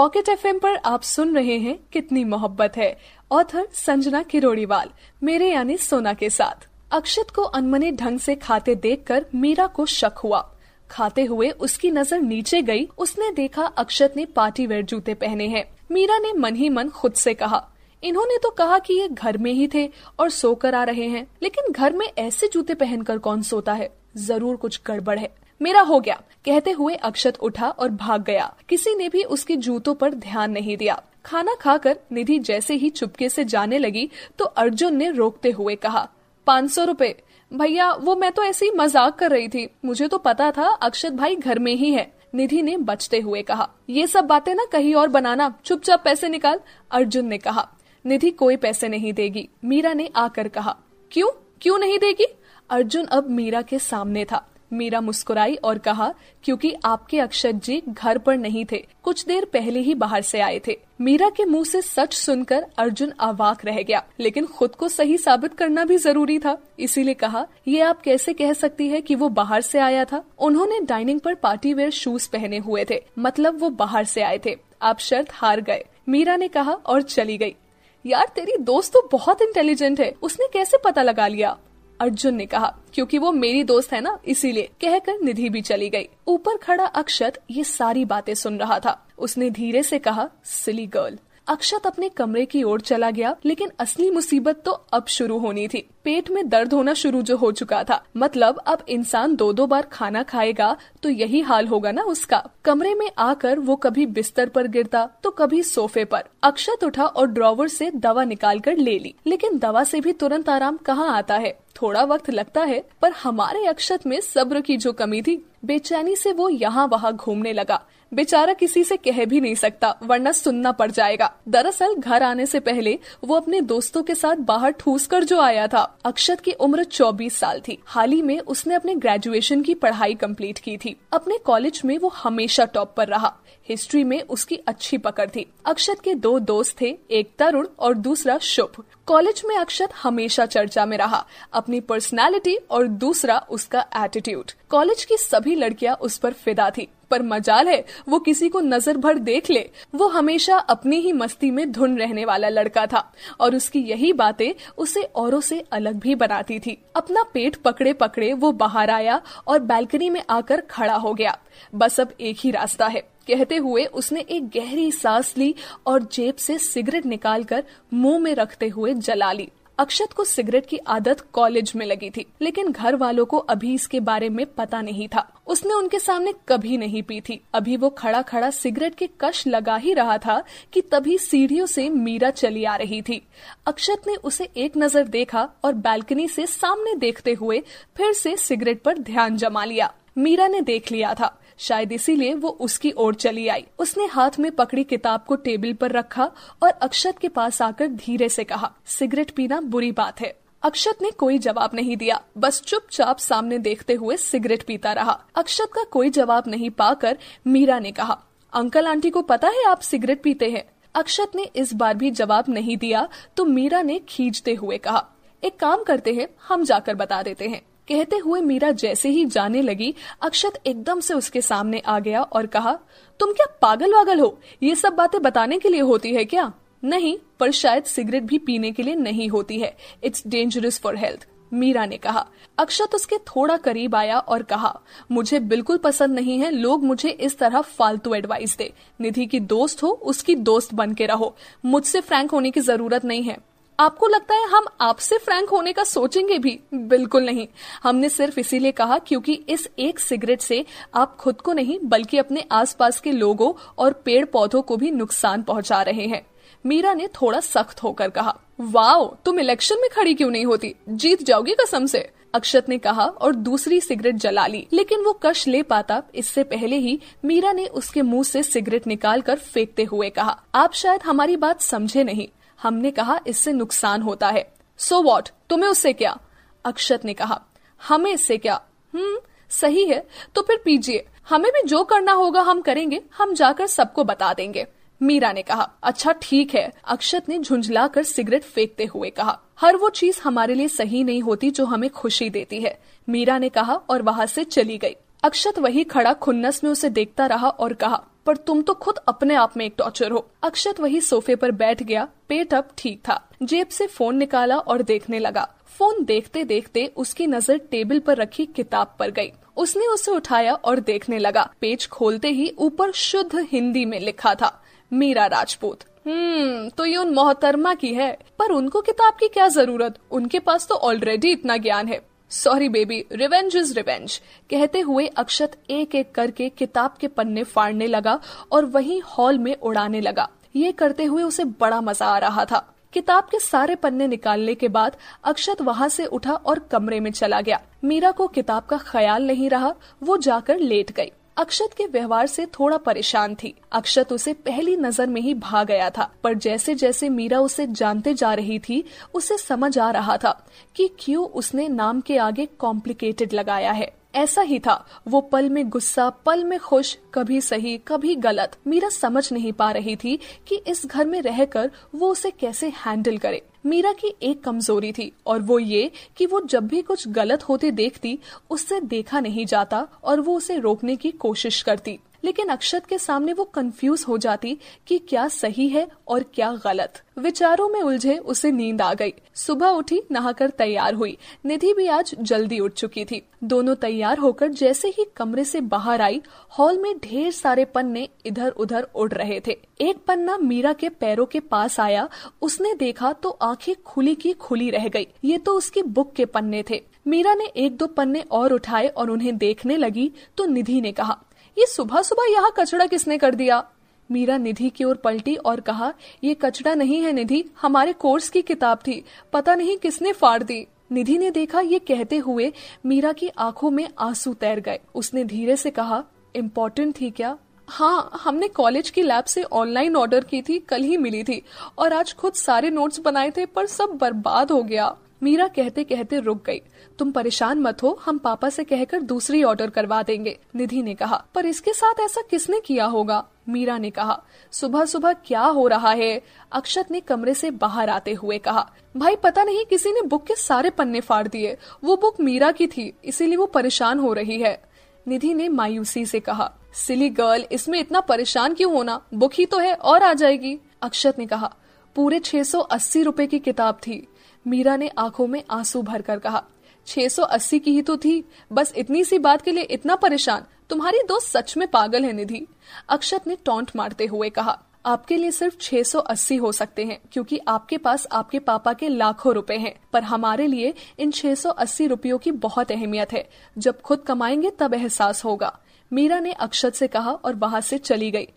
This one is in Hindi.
पॉकेट एफ़ पर आप सुन रहे हैं कितनी मोहब्बत है। ऑथर संजना किरोड़ीवाल, मेरे यानी सोना के साथ। अक्षत को अनमने ढंग से खाते देखकर मीरा को शक हुआ। खाते हुए उसकी नज़र नीचे गई, उसने देखा अक्षत ने पार्टी वेयर जूते पहने हैं। मीरा ने मन ही मन खुद से कहा, इन्होंने तो कहा कि ये घर में ही थे और सोकर आ रहे हैं, लेकिन घर में ऐसे जूते पहनकर कौन सोता है? ज़रूर कुछ गड़बड़ है। मेरा हो गया। कहते हुए अक्षत उठा और भाग गया। किसी ने भी उसके जूतों पर ध्यान नहीं दिया। खाना खाकर निधि जैसे ही चुपके से जाने लगी तो अर्जुन ने रोकते हुए कहा, पाँच सौ रूपए। भैया, वो मैं तो ऐसे ही मज़ाक कर रही थी। मुझे तो पता था अक्षत भाई घर में ही है। निधि ने बचते हुए कहा, ये सब बातें ना कहीं और बनाना। चुपचाप पैसे निकाल। अर्जुन ने कहा, निधि कोई पैसे नहीं देगी। मीरा ने आकर कहा, क्यों? क्यों नहीं देगी? अर्जुन अब मीरा के सामने था। मीरा मुस्कुराई और कहा, क्योंकि आपके अक्षत जी घर पर नहीं थे। कुछ देर पहले ही बाहर से आए थे। मीरा के मुँह से सच सुनकर अर्जुन अवाक रह गया। लेकिन खुद को सही साबित करना भी ज़रूरी था। इसीलिए कहा, ये आप कैसे कह सकती है कि वो बाहर से आया था? उन्होंने डाइनिंग पर पार्टी वेयर शूज़ पहने हुए थे। मतलब वो बाहर से आए थे। आप शर्त हार गए। मीरा ने कहा, और चली गई। यार, तेरी दोस्त तो बहुत इंटेलिजेंट है। उसने कैसे पता लगा लिया? अर्जुन ने कहा, क्योंकि वो मेरी दोस्त है ना, इसीलिए, कहकर निधि भी चली गई। ऊपर खड़ा अक्षत ये सारी बातें सुन रहा था। उसने धीरे से कहा, सिली गर्ल। अक्षत अपने कमरे की ओर चला गया, लेकिन असली मुसीबत तो अब शुरू होनी थी। पेट में दर्द होना शुरू जो हो चुका था। मतलब अब इंसान दो दो बार खाना खाएगा तो यही हाल होगा ना उसका। कमरे में आकर वो कभी बिस्तर पर गिरता तो कभी सोफे पर। अक्षत उठा और ड्रॉवर से दवा निकाल कर ले ली। लेकिन दवा से भी तुरंत आराम कहाँ आता है? थोड़ा वक्त लगता है, पर हमारे अक्षत में सब्र की जो कमी थी, बेचैनी से वो यहाँ वहाँ घूमने लगा। बेचारा किसी से कह भी नहीं सकता, वरना सुनना पड़ जाएगा। दरअसल, घर आने से पहले वो अपने दोस्तों के साथ बाहर ठूस कर जो आया था, अक्षत की उम्र 24 साल थी। हाल ही में उसने अपने ग्रेजुएशन की पढ़ाई कंप्लीट की थी। अपने कॉलेज में वो हमेशा टॉप पर रहा। हिस्ट्री में उसकी अच्छी पकड़ थी। अक्षत के दो दोस्त थे, एक तरुण और दूसरा शुभ। कॉलेज में अक्षत हमेशा चर्चा में रहा, अपनी पर्सनालिटी और दूसरा उसका एटीट्यूड कॉलेज की सभी लड़कियाँ उस पर फिदा थी। पर मजाल है, वो किसी को नज़र भर देख ले। वो हमेशा अपनी ही मस्ती में धुन रहने वाला लड़का था और उसकी यही बातें उसे औरों से अलग भी बनाती थी। अपना पेट पकड़े पकड़े वो बाहर आया और बैल्कनी में आकर खड़ा हो गया। बस अब एक ही रास्ता है। कहते हुए उसने एक गहरी सांस ली और जेब से सिगरेट निकालकर मुँह में रखते हुए जला ली। अक्षत को सिगरेट की आदत कॉलेज में लगी थी, लेकिन घर वालों को अभी इसके बारे में पता नहीं था। उसने उनके सामने कभी नहीं पी थी। अभी वो खड़ा खड़ा सिगरेट के कश लगा ही रहा था कि तभी सीढ़ियों से मीरा चली आ रही थी। अक्षत ने उसे एक नज़र देखा और बैल्कनी से सामने देखते हुए फिर से सिगरेट पर ध्यान जमा लिया। मीरा ने देख लिया था। शायद इसीलिए वो उसकी ओर चली आई। उसने हाथ में पकड़ी किताब को टेबल पर रखा और अक्षत के पास आकर धीरे से कहा, सिगरेट पीना बुरी बात है। अक्षत ने कोई जवाब नहीं दिया। बस चुपचाप सामने देखते हुए सिगरेट पीता रहा। अक्षत का कोई जवाब नहीं पाकर मीरा ने कहा, अंकल आंटी को पता है आप सिगरेट पीते हैं? अक्षत ने इस बार भी जवाब नहीं दिया तो मीरा ने खींचते हुए कहा, एक काम करते हैं, हम जाकर बता देते हैं। कहते हुए मीरा जैसे ही जाने लगी, अक्षत एकदम से उसके सामने आ गया और कहा, तुम क्या पागल वागल हो? ये सब बातें बताने के लिए होती है क्या? नहीं, पर शायद सिगरेट भी पीने के लिए नहीं होती है। It's dangerous for health Meera ने कहा। अक्षत उसके थोड़ा करीब आया और कहा, मुझे बिल्कुल पसंद नहीं है, लोग मुझे इस तरह फालतू एडवाइस दे। निधि की दोस्त हो, उसकी दोस्त बन के रहो। मुझसे फ्रैंक होने की ज़रूरत नहीं है। आपको लगता है हम आपसे फ्रैंक होने का सोचेंगे भी? बिल्कुल नहीं। हमने सिर्फ़ इसीलिए कहा क्योंकि इस एक सिगरेट से आप खुद को नहीं, बल्कि अपने आसपास के लोगों और पेड़ पौधों को भी नुकसान पहुँचा रहे हैं। मीरा ने थोड़ा सख्त होकर कहा, वाओ, तुम इलेक्शन में खड़ी क्यों नहीं होती? जीत जाओगी कसम से। अक्षत ने कहा और दूसरी सिगरेट जला ली, लेकिन वो कश ले पाता। इससे पहले ही मीरा ने उसके मुँह से सिगरेट निकालकर फेंकते हुए कहा, आप शायद हमारी बात समझे नहीं। हमने कहा, इससे नुकसान होता है। सो so वॉट तुम्हें उससे क्या? अक्षत ने कहा, हमें इससे क्या? हम्म सही है। तो फिर पीजिए। हमें भी जो करना होगा हम करेंगे, हम जाकर सबको बता देंगे। मीरा ने कहा अच्छा ठीक है। अक्षत ने झुंझलाकर सिगरेट फेंकते हुए कहा, हर वो चीज़ हमारे लिए सही नहीं होती जो हमें खुशी देती है। मीरा ने कहा और वहाँ से चली गई। अक्षत वही खड़ा खुन्नस में उसे देखता रहा और कहा पर तुम तो खुद अपने आप में एक टॉर्चर हो। अक्षत वही सोफे पर बैठ गया, पेट अब ठीक था। जेब से फ़ोन निकाला और देखने लगा। फ़ोन देखते देखते उसकी नज़र टेबल पर रखी किताब पर गई। उसने उसे उठाया और देखने लगा। पेज खोलते ही ऊपर शुद्ध हिंदी में लिखा था, मीरा राजपूत। हम्म तो ये उन मोहतरमा की है, पर उनको किताब की क्या ज़रूरत? उनके पास तो ऑलरेडी इतना ज्ञान है। Sorry baby revenge is revenge कहते हुए अक्षत एक एक करके किताब के पन्ने फाड़ने लगा और वहीं हॉल में उड़ाने लगा। ये करते हुए उसे बड़ा मज़ा आ रहा था। किताब के सारे पन्ने निकालने के बाद अक्षत वहाँ से उठा और कमरे में चला गया। मीरा को किताब का ख्याल नहीं रहा, वो जाकर लेट गई। अक्षत के व्यवहार से थोड़ा परेशान थी। अक्षत उसे पहली नज़र में ही भाग गया था, पर जैसे जैसे मीरा उसे जानते जा रही थी, उसे समझ आ रहा था कि क्यों उसने नाम के आगे कॉम्प्लिकेटेड लगाया है। ऐसा ही था। वो पल में गुस्सा, पल में खुश, कभी सही, कभी गलत। मीरा समझ नहीं पा रही थी कि इस घर में रहकर वो उसे कैसे हैंडल करे। मीरा की एक कमज़ोरी थी और वो ये कि वो जब भी कुछ गलत होते देखती, उससे देखा नहीं जाता और वो उसे रोकने की कोशिश करती। लेकिन अक्षत के सामने वो कंफ्यूज हो जाती कि क्या सही है और क्या गलत। विचारों में उलझे उसे नींद आ गई। सुबह उठी, नहाकर तैयार हुई। निधि भी आज जल्दी उठ चुकी थी। दोनों तैयार होकर जैसे ही कमरे से बाहर आई, हॉल में ढेर सारे पन्ने इधर उधर उड़ रहे थे। एक पन्ना मीरा के पैरों के पास आया। उसने देखा तो आँखें खुली की खुली रह गई। ये तो उसकी बुक के पन्ने थे। मीरा ने एक दो पन्ने और उठाए और उन्हें देखने लगी तो निधि ने कहा ये सुबह सुबह यहाँ कचड़ा किसने कर दिया? मीरा निधि की ओर पलटी और कहा, ये कचड़ा नहीं है निधि, हमारे कोर्स की किताब थी, पता नहीं किसने फाड़ दी। निधि ने देखा, ये कहते हुए मीरा की आँखों में आँसू तैर गए। उसने धीरे से कहा, इम्पोर्टेंट थी क्या? हाँ हमने कॉलेज की लैब से ऑनलाइन ऑर्डर की थी, कल ही मिली थी, और आज खुद सारे नोट्स बनाए थे, पर सब बर्बाद हो गया। मीरा कहते कहते रुक गई। तुम परेशान मत हो, हम पापा से कहकर दूसरी ऑर्डर करवा देंगे, निधि ने कहा। पर इसके साथ ऐसा किसने किया होगा? मीरा ने कहा। सुबह सुबह क्या हो रहा है? अक्षत ने कमरे से बाहर आते हुए कहा। भाई, पता नहीं किसी ने बुक के सारे पन्ने फाड़ दिए। वो बुक मीरा की थी, इसीलिए वो परेशान हो रही है। निधि ने मायूसी से कहा। सिली गर्ल, इसमें इतना परेशान क्यों होना? बुक ही तो है, और आ जाएगी। अक्षत ने कहा। पूरे छह सौ अस्सी रूपए की किताब थी। मीरा ने आँखों में आँसू भरकर कहा 680 की ही तो थी। बस इतनी सी बात के लिए इतना परेशान। तुम्हारी दोस्त सच में पागल है, निधि। अक्षत ने टोंट मारते हुए कहा, आपके लिए सिर्फ़ 680 हो सकते हैं, क्योंकि आपके पास आपके पापा के लाखों रुपए हैं। पर हमारे लिए इन 680 रुपयों की बहुत अहमियत है। जब खुद कमाएँगे तब एहसास होगा। मीरा ने अक्षत से कहा और वहाँ से चली गई।